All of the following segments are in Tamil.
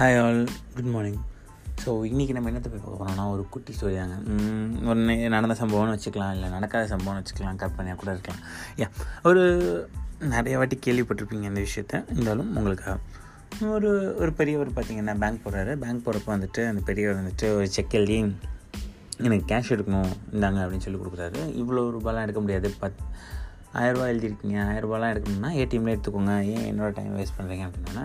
Hi all good morning so இன்றைக்கி நம்ம என்னத்தை போய் பார்க்க போகிறோம்னா ஒரு குட்டி ஸ்டோரி தாங்க. ஒன்று நடந்த சம்பவம்னு வச்சுக்கலாம் இல்லை நடக்காத சம்பவம்னு வச்சுக்கலாம் கற்பனையாக கூட இருக்கலாம். யா ஒரு நிறைய வாட்டி கேள்விப்பட்டிருப்பீங்க இந்த விஷயத்த. இருந்தாலும் உங்களுக்கு ஒரு ஒரு பெரியவர் பார்த்தீங்கன்னா பேங்க் போடுறாரு பேங்க் போகிறப்ப வந்துட்டு அந்த பெரியவர் வந்துட்டு ஒரு செக் எழுதி எனக்கு கேஷ் எடுக்கணும் இந்தாங்க அப்படின்னு சொல்லி கொடுக்குறாரு. இவ்வளோ ரூபாயெலாம் எடுக்க முடியாது. பத் ஆயிரரூபா எழுதியிருக்கீங்க ஆயிரரூபாலாம் எடுக்கணும்னா ஏடிஎம்ல எடுத்துக்கோங்க. ஏன் என்னோட டைம் வேஸ்ட் பண்ணுறீங்க அப்படின்னா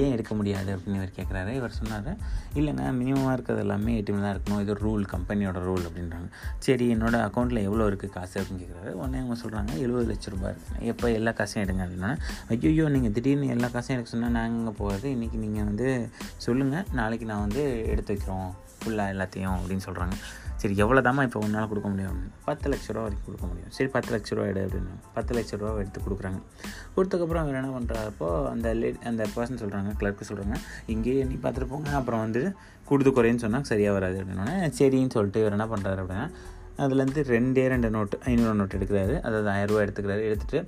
ஏன் எடுக்க முடியாது அப்படின்னு இவர் கேட்குறாரு இவர் சொன்னார் இல்லைங்க மினிமமாக இருக்கிறது எல்லாமே ஏடிஎம் தான் இருக்கணும். இது ரூல் கம்பெனியோட ரூல் அப்படின்றாங்க. சரி என்னோடய அக்கௌண்ட்டில் எவ்வளோ இருக்குது காசு? அப்படின்னு கேட்குறாரு உடனே அவங்க சொல்கிறாங்க எழுபது லட்ச ரூபாய் இருக்குது எப்போ எல்லா காசையும் எடுங்க? அப்படின்னா ஐயோ நீங்கள் திடீர்னு எல்லா காசையும் எடுக்க சொன்னால் நாங்கள் எங்கே போகிறது இன்றைக்கி நீங்கள் வந்து சொல்லுங்கள் நாளைக்கு நான் வந்து எடுத்து வைக்கிறோம். ஃபுல்லாக எல்லாத்தையும் அப்படின்னு சொல்கிறாங்க சரி எவ்வளோ தாம்மா இப்போ ஒன்றால் கொடுக்க முடியும்? பத்து லட்ச ரூபா வரைக்கும் கொடுக்க முடியும். சரி பத்து லட்ச ரூபா எடு அப்படின்னு. பத்து லட்ச ரூபா எடுத்து கொடுக்குறாங்க. கொடுத்ததுக்கப்புறம் அவர் என்ன பண்ணுறாப்போ அந்த லேடி அந்த பர்சன் சொல்கிறாங்க கிளர்க்கு சொல்கிறாங்க இங்கேயே நீ பார்த்துட்டு போங்க. அப்புறம் வந்து கொடுத்து குறைன்னு சொன்னால் சரியாக வராது. அப்படின்னோடனே சரின்னு சொல்லிட்டு இவர் என்ன பண்ணுறாரு அப்படின்னா அதுலேருந்து ரெண்டே ரெண்டு நோட்டு ஐநூறு நோட்டு எடுக்கிறாரு. அதாவது ஆயிரரூபா எடுத்துக்கிறாரு. எடுத்துகிட்டு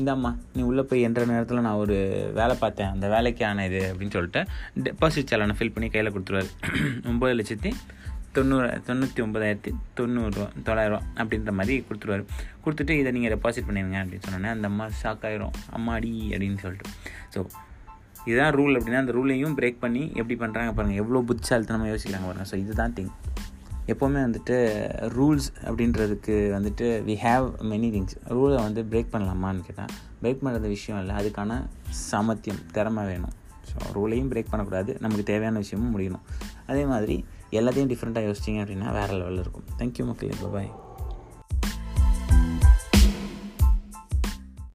இந்தாம்மா நீ உள்ளே போய் என்ற நேரத்தில் நான் ஒரு வேலை பார்த்தேன். அந்த வேலைக்கான இது அப்படின்னு சொல்லிட்டு டெபாசிட் செலானை ஃபில் பண்ணி கையில் கொடுத்துருவாரு. ஒம்பது லட்சத்தி தொண்ணூறு தொண்ணூற்றி ஒம்பதாயிரத்தி தொண்ணூறுரூவா தொள்ளாயிரரூவா அப்படின்ற மாதிரி கொடுத்துருவாரு. கொடுத்துட்டு இதை நீங்கள் டெபாசிட் பண்ணிடுங்க அப்படின்னு சொன்னோன்னே அந்த அம்மா ஷாக் ஆயிரும். அம்மாடி அப்படின்னு சொல்லிட்டு. ஸோ இதுதான் ரூல் அப்படின்னா அந்த ரூலையும் பிரேக் பண்ணி எப்படி பண்ணுறாங்க பாருங்கள் எவ்வளோ புத்திசாலித்தனமாக யோசிக்கிறாங்க பாருங்கள் ஸோ இதுதான் திங் எப்போவுமே வந்துட்டு ரூல்ஸ் அப்படின்றதுக்கு வந்துட்டு வி ஹாவ் மெனி திங்ஸ் ரூலை வந்து பிரேக் பண்ணலாமான்னு கேட்டால் பிரேக் பண்ணுறது விஷயம் இல்லை. அதுக்கான சாமர்த்தியம் திறமை வேணும். ஸோ ரூலையும் பிரேக் பண்ணக்கூடாது. நமக்கு தேவையான விஷயமும் முடியணும். அதே மாதிரி எல்லாத்தையும் டிஃப்ரெண்ட்டாக யோசிச்சிங்க அப்படின்னா வேறு லெவலில் இருக்கும். தேங்க்யூ மக்களே. பாய்